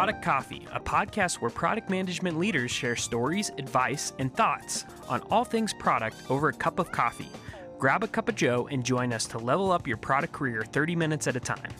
Product Coffee, a podcast where product management leaders share stories, advice, and thoughts on all things product over a cup of coffee. Grab a cup of Joe and join us to level up your product career 30 minutes at a time.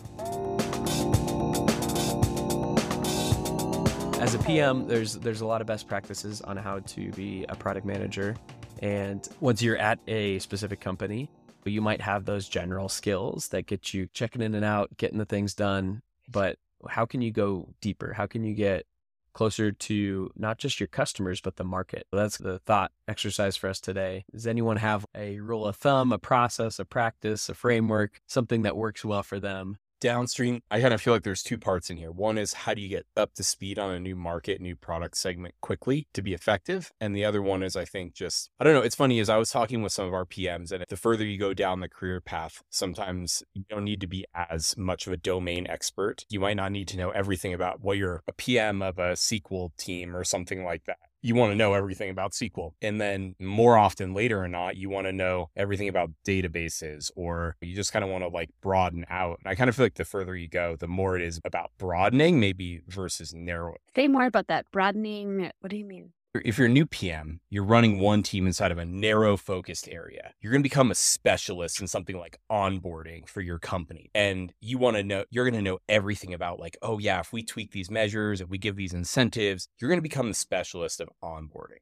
As a PM, there's there's a lot of best practices on how to be a product manager. And once you're at a specific company, you might have those general skills that get you checking in and out, getting the things done. But how can you go deeper? How can you get closer to not just your customers, but the market? That's the thought exercise for us today. Does anyone have a rule of thumb, a process, a practice, a framework, something that works well for them downstream, I kind of feel like there's two parts in here. One is how do you get up to speed on a new market, new product segment quickly to be effective? And the other one is, I think, just, I don't know. It's funny, as I was talking with some of our PMs, and the further you go down the career path, sometimes you don't need to be as much of a domain expert. You might not need to know everything about what well, you're a PM of a SQL team or something like that you want to know everything about SQL. And then more often later or not, you want to know everything about databases or you just kind of want to like broaden out. And I kind of feel like the further you go, the more it is about broadening maybe versus narrowing. Say more about that. Broadening, what do you mean? If you're a new PM, you're running one team inside of a narrow focused area. You're going to become a specialist in something like onboarding for your company. And you want to know, you're going to know everything about, like, oh, yeah, if we tweak these measures, if we give these incentives, you're going to become the specialist of onboarding.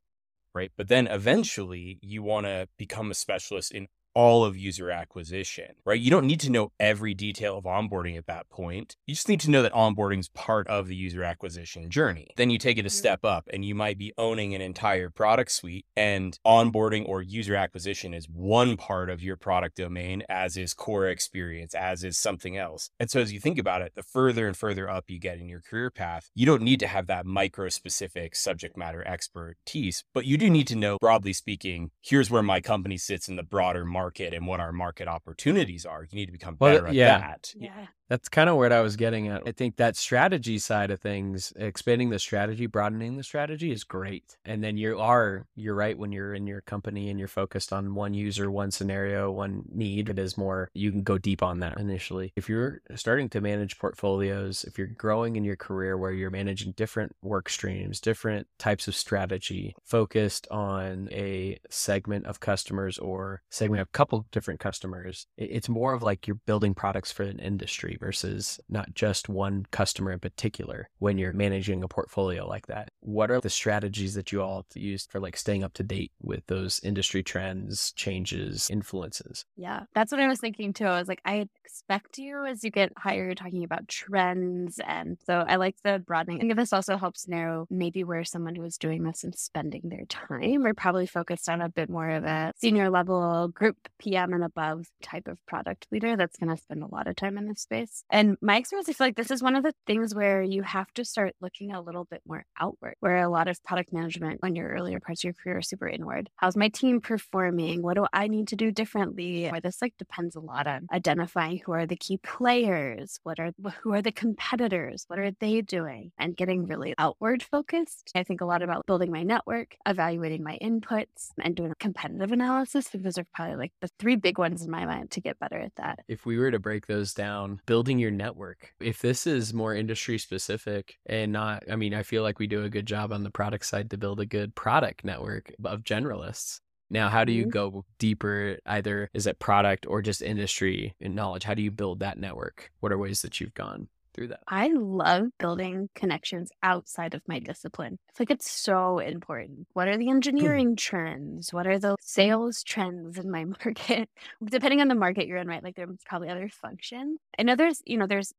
Right. But then eventually you want to become a specialist in all of user acquisition, right? You don't need to know every detail of onboarding at that point. You just need to know that onboarding is part of the user acquisition journey. Then you take it a mm-hmm. step up and you might be owning an entire product suite and onboarding or user acquisition is one part of your product domain as is core experience, as is something else. And so as you think about it, the further and further up you get in your career path, you don't need to have that micro specific subject matter expertise, but you do need to know broadly speaking, here's where my company sits in the broader market market and what our market opportunities are. You need to become better well, at yeah. that. Yeah. That's kind of what I was getting at. I think that strategy side of things, expanding the strategy, broadening the strategy is great. And then you are, you're right, when you're in your company and you're focused on one user, one scenario, one need, it is more, you can go deep on that initially. If you're starting to manage portfolios, if you're growing in your career where you're managing different work streams, different types of strategy, focused on a segment of customers or segment of a couple different customers, it's more of like you're building products for an industry versus not just one customer in particular when you're managing a portfolio like that. What are the strategies that you all use for like staying up to date with those industry trends, changes, influences? Yeah, that's what I was thinking too. I was like, I expect you as you get higher you're talking about trends. And so I like the broadening. I think this also helps narrow maybe where someone who is doing this and spending their time are probably focused on a bit more of a senior level group PM and above type of product leader that's going to spend a lot of time in this space. And my experience, I feel like this is one of the things where you have to start looking a little bit more outward, where a lot of product management on your earlier parts of your career are super inward. How's my team performing? What do I need to do differently? Where this like depends a lot on identifying who are the key players, what are who are the competitors, what are they doing, and getting really outward focused. I think a lot about building my network, evaluating my inputs, and doing competitive analysis. I think those are probably like the three big ones in my mind to get better at that. If we were to break those down, build building your network. If this is more industry specific and not, I mean, I feel like we do a good job on the product side to build a good product network of generalists. Now, how do you mm-hmm. go deeper? Either is it product or just industry and knowledge? How do you build that network? What are ways that you've gone? Through that? I love building connections outside of my discipline. I feel like it's so important. What are the hmm. engineering trends? What are the sales trends in my market? Depending on the market you're in, right? Like there's probably other functions. I know there's, you know, there's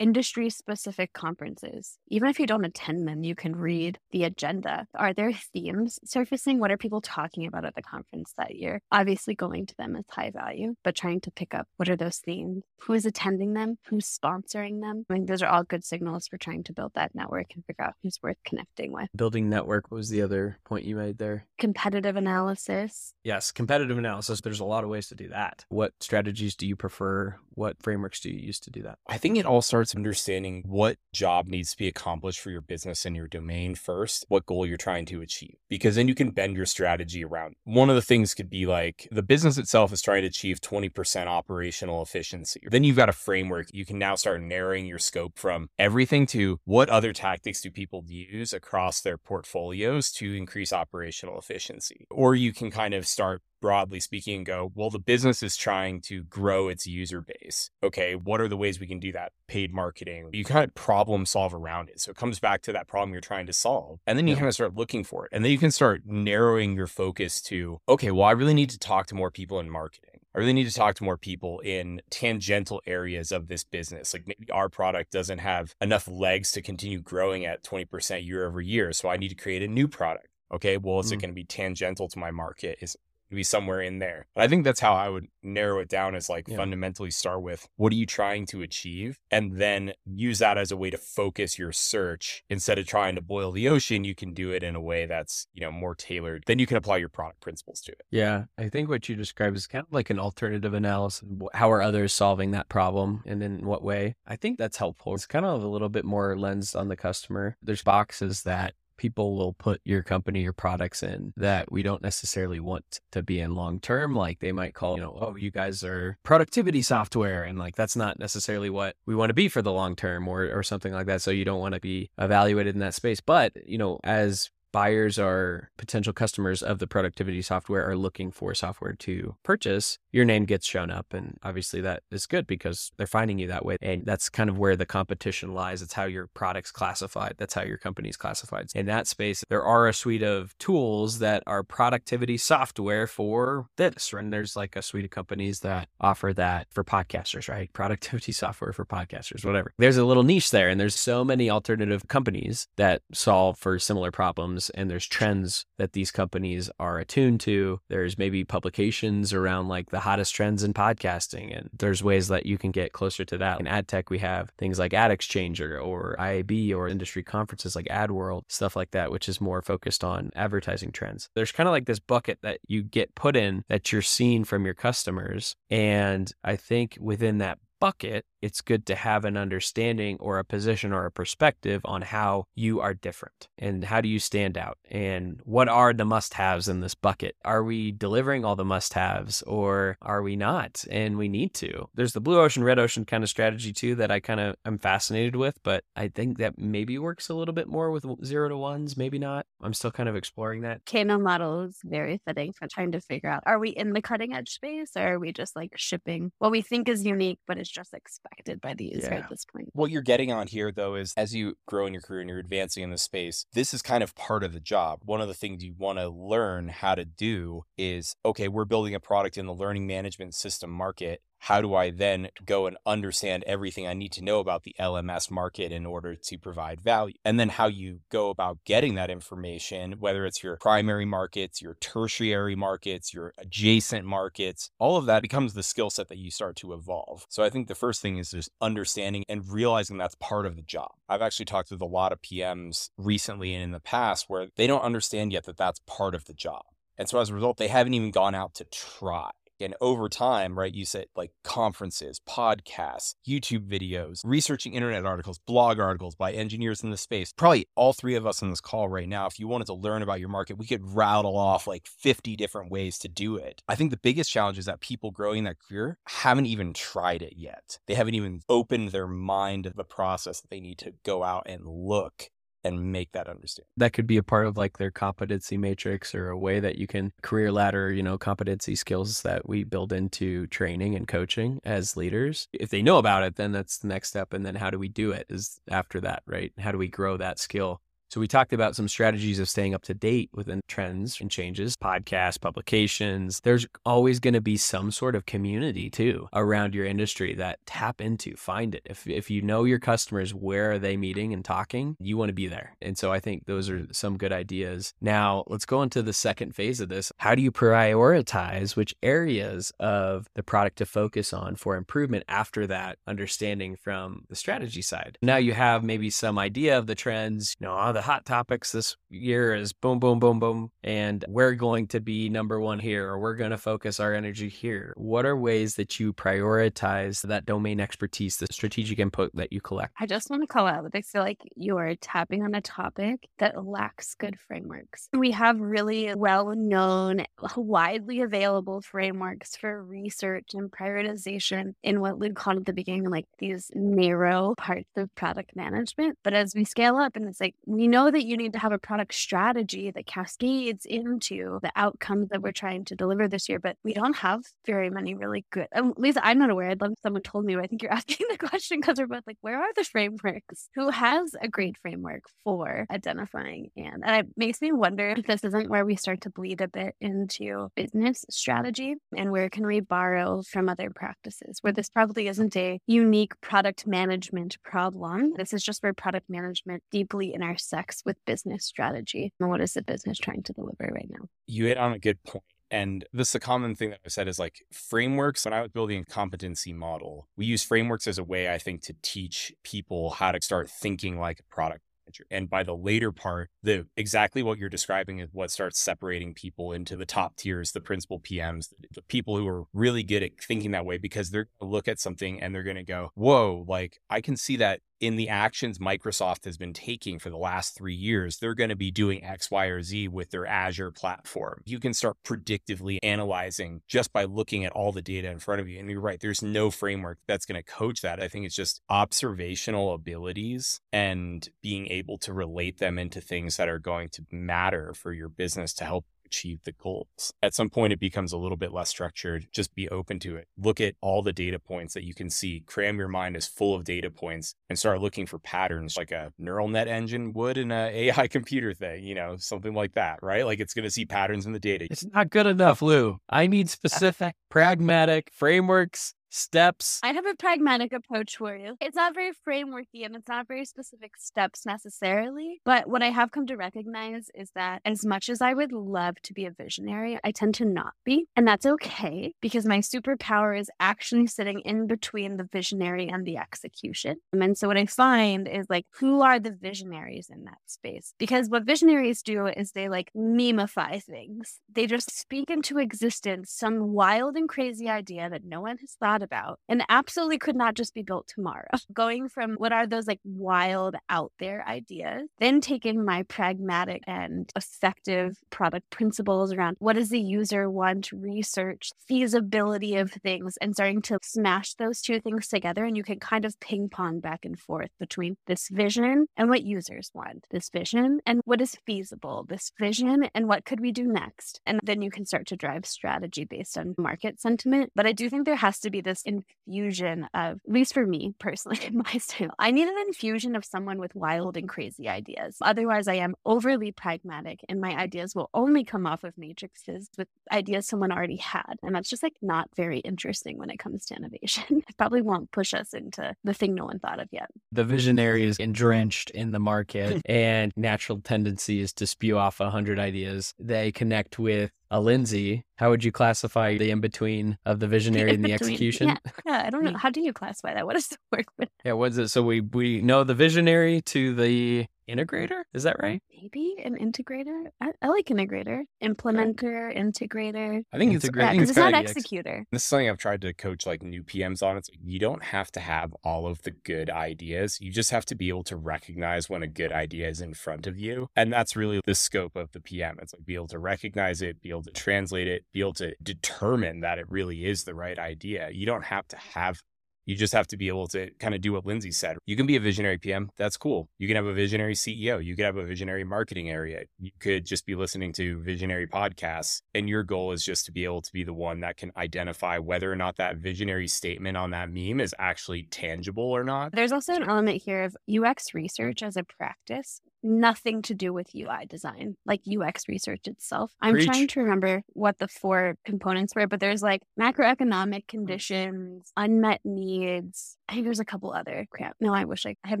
industry specific conferences. Even if you don't attend them, you can read the agenda. Are there themes surfacing? What are people talking about at the conference that year? Obviously, going to them is high value, but trying to pick up what are those themes? Who is attending them? Who's sponsoring them? I mean, those are all good signals for trying to build that network and figure out who's worth connecting with. Building network was the other point you made there. Competitive analysis. Yes, competitive analysis. There's a lot of ways to do that. What strategies do you prefer? What frameworks do you use to do that? I think it all starts understanding what job needs to be accomplished for your business and your domain first, what goal you're trying to achieve. Because then you can bend your strategy around. One of the things could be like the business itself is trying to achieve 20% operational efficiency. Then you've got a framework. You can now start narrowing your scope from everything to what other tactics do people use across their portfolios to increase operational efficiency. Or you can kind of start broadly speaking and go, well, the business is trying to grow its user base. Okay, what are the ways we can do that? Paid marketing. You kind of problem solve around it. So it comes back to that problem you're trying to solve. And then you yeah. kind of start looking for it. And then you can start narrowing your focus to, okay, well, I really need to talk to more people in marketing. I really need to talk to more people in tangential areas of this business. Like maybe our product doesn't have enough legs to continue growing at 20% year over year. So I need to create a new product. Okay, well, is mm. it going to be tangential to my market? Is be somewhere in there. But I think that's how I would narrow it down is like yeah. fundamentally start with what are you trying to achieve? And then use that as a way to focus your search. Instead of trying to boil the ocean you can do it in a way that's you know more tailored. Then you can apply your product principles to it. Yeah i think what you described is kind of like an alternative analysis how are others solving that problem and in what way. I think that's helpful. It's kind of a little bit more lens on the customer. There's boxes that people will put your company or products in that we don't necessarily want to be in long term. Like they might call, you know, oh, you guys are productivity software. And like that's not necessarily what we want to be for the long term or, or something like that. So you don't want to be evaluated in that space. But, you know, as buyers are potential customers of the productivity software are looking for software to purchase, your name gets shown up. And obviously that is good because they're finding you that way. And that's kind of where the competition lies. It's how your product's classified. That's how your company's classified. In that space, there are a suite of tools that are productivity software for this. And there's like a suite of companies that offer that for podcasters, right? Productivity software for podcasters, whatever. There's a little niche there. And there's so many alternative companies that solve for similar problems and there's trends that these companies are attuned to. There's maybe publications around like the hottest trends in podcasting, and there's ways that you can get closer to that. In ad tech, we have things like AdExchanger or IAB or industry conferences like AdWorld, stuff like that, which is more focused on advertising trends. There's kind of like this bucket that you get put in that you're seeing from your customers. And I think within that bucket, it's good to have an understanding or a position or a perspective on how you are different and how do you stand out and what are the must haves in this bucket. Are we delivering all the must haves or are we not? And we need to. There's the blue ocean, red ocean kind of strategy too that I kind of am fascinated with, but I think that maybe works a little bit more with zero to ones, maybe not. I'm still kind of exploring that. Kano model is very fitting for trying to figure out are we in the cutting edge space or are we just like shipping what we think is unique, but it's just expected by the user yeah. at this point. What you're getting on here, though, is as you grow in your career and you're advancing in the space, this is kind of part of the job. One of the things you want to learn how to do is okay, we're building a product in the learning management system market how do I then go and understand everything I need to know about the LMS market in order to provide value? And then how you go about getting that information, whether it's your primary markets, your tertiary markets, your adjacent markets, all of that becomes the skill set that you start to evolve. So I think the first thing is just understanding and realizing that's part of the job. I've actually talked with a lot of PMs recently and in the past where they don't understand yet that that's part of the job. And so as a result, they haven't even gone out to try. And over time, right, you said like conferences, podcasts, YouTube videos, researching internet articles, blog articles by engineers in the space. Probably all three of us on this call right now, if you wanted to learn about your market, we could rattle off like 50 different ways to do it. I think the biggest challenge is that people growing that career haven't even tried it yet. They haven't even opened their mind to the process that they need to go out and look and make that understand. That could be a part of like their competency matrix or a way that you can career ladder, you know, competency skills that we build into training and coaching as leaders. If they know about it, then that's the next step. And then how do we do it is after that, right? How do we grow that skill? So we talked about some strategies of staying up to date within trends and changes, podcasts, publications. There's always going to be some sort of community too around your industry that tap into, find it. If if you know your customers, where are they meeting and talking, you want to be there. And so I think those are some good ideas. Now, let's go into the second phase of this. How do you prioritize which areas of the product to focus on for improvement after that understanding from the strategy side? Now you have maybe some idea of the trends, you know, oh, the hot topics this year is boom, boom, boom, boom. And we're going to be number one here, or we're going to focus our energy here. What are ways that you prioritize that domain expertise, the strategic input that you collect? I just want to call out that I feel like you are tapping on a topic that lacks good frameworks. We have really well known, widely available frameworks for research and prioritization in what Lou called at the beginning, like these narrow parts of product management. But as we scale up, and it's like, we know that you need to have a product strategy that cascades into the outcomes that we're trying to deliver this year, but we don't have very many really good, um, at least I'm not aware. I'd love if someone told me, I think you're asking the question because we're both like, where are the frameworks? Who has a great framework for identifying? And, and it makes me wonder if this isn't where we start to bleed a bit into business strategy and where can we borrow from other practices where this probably isn't a unique product management problem. This is just where product management deeply intersects with business strategy. And what is the business trying to deliver right now? You hit on a good point. And this is a common thing that I've said is like frameworks. When I was building a competency model, we use frameworks as a way, I think, to teach people how to start thinking like a product manager. And by the later part, the exactly what you're describing is what starts separating people into the top tiers, the principal PMs, the people who are really good at thinking that way because they're going to look at something and they're going to go, whoa, like I can see that in the actions Microsoft has been taking for the last three years, they're going to be doing X, Y, or Z with their Azure platform. You can start predictively analyzing just by looking at all the data in front of you. And you're right, there's no framework that's going to coach that. I think it's just observational abilities and being able to relate them into things that are going to matter for your business to help achieve the goals. At some point, it becomes a little bit less structured. Just be open to it. Look at all the data points that you can see. Cram your mind as full of data points and start looking for patterns like a neural net engine would in an AI computer thing, you know, something like that, right? Like it's going to see patterns in the data. It's not good enough, Lou. I need specific, pragmatic frameworks steps. I have a pragmatic approach for you. It's not very frameworky and it's not very specific steps necessarily. But what I have come to recognize is that as much as I would love to be a visionary, I tend to not be. And that's okay because my superpower is actually sitting in between the visionary and the execution. And so what I find is like, who are the visionaries in that space? Because what visionaries do is they like memify things. They just speak into existence some wild and crazy idea that no one has thought thought about and absolutely could not just be built tomorrow. Going from what are those like wild out there ideas, then taking my pragmatic and effective product principles around what does the user want, research, feasibility of things, and starting to smash those two things together. And you can kind of ping pong back and forth between this vision and what users want, this vision and what is feasible, this vision and what could we do next. And then you can start to drive strategy based on market sentiment. But I do think there has to be this this infusion of, at least for me personally, in my style, I need an infusion of someone with wild and crazy ideas. Otherwise, I am overly pragmatic and my ideas will only come off of matrices with ideas someone already had. And that's just like not very interesting when it comes to innovation. it probably won't push us into the thing no one thought of yet. The visionary is drenched in the market and natural tendency is to spew off a hundred ideas. They connect with a Lindsey, how would you classify the in between of the visionary and the execution? Yeah. yeah, I don't know. How do you classify that? What is the word? yeah, what's it? So we we know the visionary to the integrator. Is that right? Maybe an integrator. I, I like integrator, implementer, integrator. I think it's yeah, it's, it's not executor. This is something I've tried to coach like new PMs on. It's like you don't have to have all of the good ideas. You just have to be able to recognize when a good idea is in front of you, and that's really the scope of the PM. It's like be able to recognize it, be able to translate it, be able to determine that it really is the right idea. You don't have to have you just have to be able to kind of do what Lindsey said. You can be a visionary PM. That's cool. You can have a visionary CEO. You could have a visionary marketing area. You could just be listening to visionary podcasts. And your goal is just to be able to be the one that can identify whether or not that visionary statement on that meme is actually tangible or not. There's also an element here of UX research as a practice nothing to do with UI design, like UX research itself. I'm Preach. trying to remember what the four components were, but there's like macroeconomic mm. conditions, unmet needs. I think there's a couple other crap. No, I wish I, I have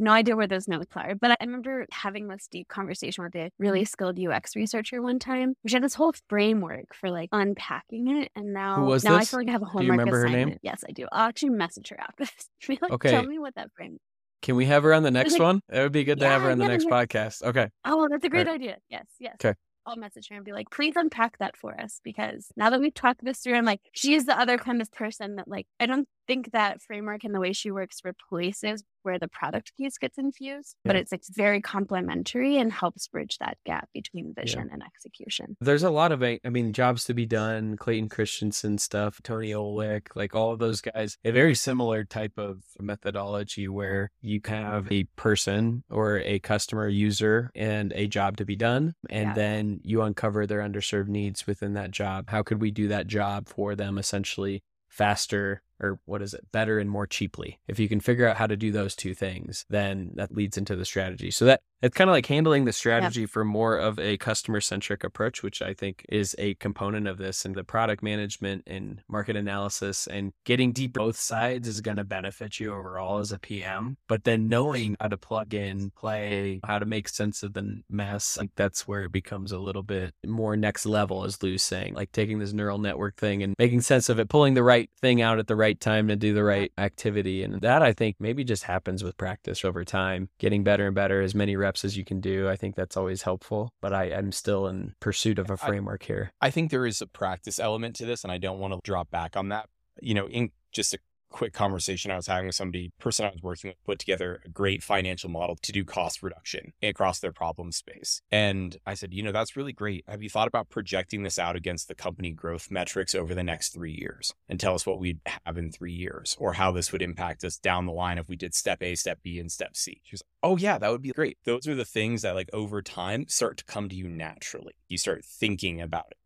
no idea where those notes are. But I remember having this deep conversation with a really mm. skilled UX researcher one time. She had this whole framework for like unpacking it. And now, now this? I feel like I have a homework do you remember assignment. her name? Yes, I do. I'll actually message her after this. like, okay. Tell me what that frame Can we have her on the next like- one? It would be good to have her Yeah, on the next yeah. podcast. Okay. Oh, that's a great right. idea. Yes, yes. Okay. I'll message her and be like, please unpack that for us because now that we've talked this through, I'm like, she's the other kind of person that, like, I don't think that framework and the way she works replaces where the product piece gets infused, but Yeah. it's like very complementary and helps bridge that gap between vision and execution. There's a lot of, I mean, jobs to be done, Clayton Christensen stuff, Tony Ulwick, like all of those guys, a very similar type of methodology where you have a person or a customer user and a job to be done. And Yeah. then you uncover their underserved needs within that job. How could we do that job for them essentially faster? Or what is it? Better and more cheaply. If you can figure out how to do those two things, then that leads into the strategy. So that it's kind of like handling the strategy for more of a customer centric approach, which I think is a component of this. And the product management and market analysis and getting deep both sides is going to benefit you overall as a PM. But then knowing how to plug in, play, how to make sense of the mess, like that's where it becomes a little bit more next level, as Lou's saying, like taking this neural network thing and making sense of it, pulling the right thing out at the right time to do the right activity. And that I think maybe just happens with practice over time, getting better and better, as many reps as you can do. I think that's always helpful. But I, I'm still in pursuit of a framework here. I think there is a practice element to this, and I don't want to drop back on that. You know, in just a quick conversation I was having with somebody, person I was working with put together a great financial model to do cost reduction across their problem space. And I said, you know, that's really great. Have you thought about projecting this out against the company growth metrics over the next three years and tell us what we'd have in three years or how this would impact us down the line if we did step A, step B, and step C? She was oh, yeah, that would be great. Those are the things that, like, over time start to come to you naturally. You start thinking about it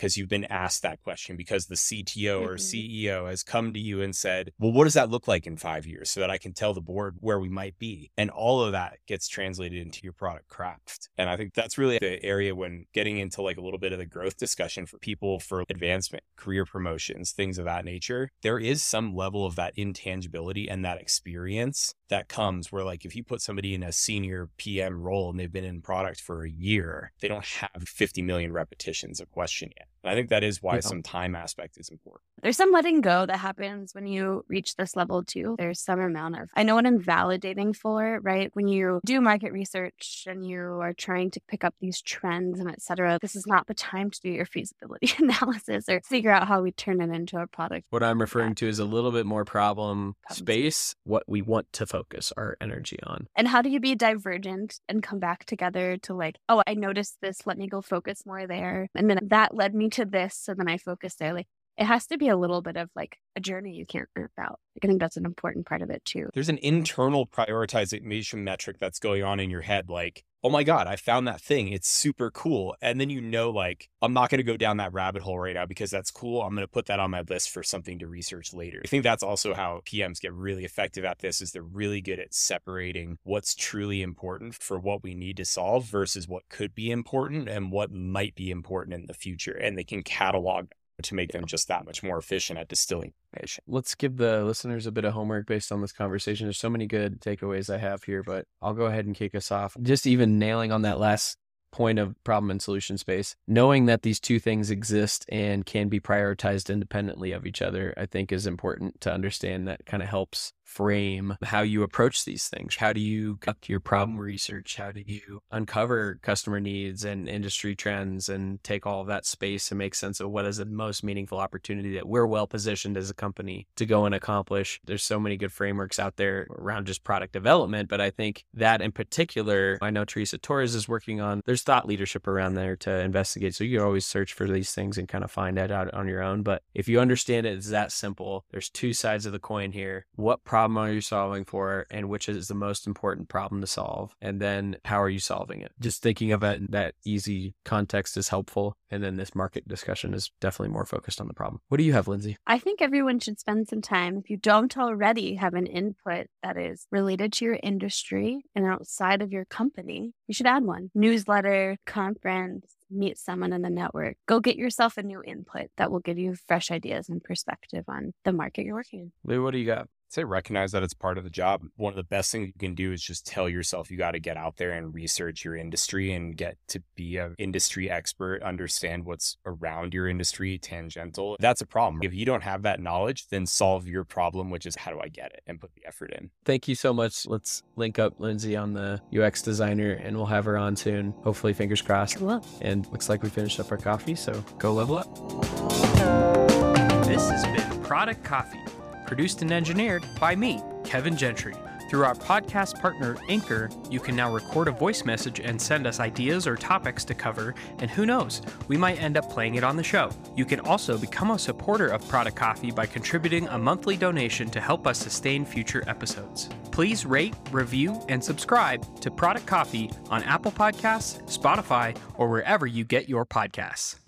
because you've been asked that question because the CTO or Mhm. CEO has come to you and said, Well, what does that look like in five years so that I can tell the board where we might be? And all of that gets translated into your product craft. And I think that's really the area when getting into like a little bit of the growth discussion for people for advancement, career promotions, things of that nature, there is some level of that intangibility and that experience that comes where like if you put somebody in a senior PM role and they've been in product for a year, they don't have 50 million repetitions of question yet. And I think that is why Yeah. some time aspect is important. There's some letting go that happens when you reach this level too. There's some amount of, I know what I'm validating for, right? When you do market research and you are trying to pick up these trends and et cetera, this is not the time to do your feasibility analysis or figure out how we turn it into a product. What I'm referring to is a little bit more problem Problem space, what we want to focus our energy on. And how do you be divergent and come back together to like, oh, I noticed this, let me go focus more there. And then that led me to this. So then I focus there. Like, it has to be a little bit of like a journey you can't map out. Like, I think that's an important part of it too. There's an internal prioritization metric that's going on in your head. Like, oh my God, I found that thing. It's super cool. And then you know, like, I'm not going to go down that rabbit hole right now because that's cool. I'm going to put that on my list for something to research later. I think that's also how PMs get really effective at this is they're really good at separating what's truly important for what we need to solve versus what could be important and what might be important in the future. And they can catalog to make them just that much more efficient at distilling information. Let's give the listeners a bit of homework based on this conversation. There's so many good takeaways I have here, but I'll go ahead and kick us off. Just even nailing on that last point of problem and solution space, knowing that these two things exist and can be prioritized independently of each other, I think is important to understand. That kind of helps frame how you approach these things. How do you conduct your problem research? How do you uncover customer needs and industry trends and take all of that space and make sense of what is the most meaningful opportunity that we're well positioned as a company to go and accomplish? There's so many good frameworks out there around just product development, but I think that in particular, I know Teresa Torres is working on, there's thought leadership around there to investigate. So you can always search for these things and kind of find that out on your own. But if you understand it, it's that simple. There's two sides of the coin here. What problem are you solving for and which is the most important problem to solve? And then how are you solving it? Just thinking of it in that easy context is helpful. And then this market discussion is definitely more focused on the problem. What do you have, Lindsey? I think everyone should spend some time, if you don't already have an input that is related to your industry and outside of your company, you should add one newsletter, conference, meet someone in the network. Go get yourself a new input that will give you fresh ideas and perspective on the market you're working in. Lou, what do you got? Say recognize that it's part of the job. One of the best things you can do is just tell yourself you got to get out there and research your industry and get to be an industry expert, understand what's around your industry, tangential. That's a problem. If you don't have that knowledge, then solve your problem, which is how do I get it and put the effort in. Thank you so much. Let's link up Lindsey on the UX designer and we'll have her on soon. Hopefully, fingers crossed. Cool. And looks like we finished up our coffee, so go level up. This has been Product Coffee produced and engineered by me, Kevin Gentry. Through our podcast partner, Anchor, you can now record a voice message and send us ideas or topics to cover, and who knows, we might end up playing it on the show. You can also become a supporter of Product Coffee by contributing a monthly donation to help us sustain future episodes. Please rate, review, and subscribe to Product Coffee on Apple Podcasts, Spotify, or wherever you get your podcasts.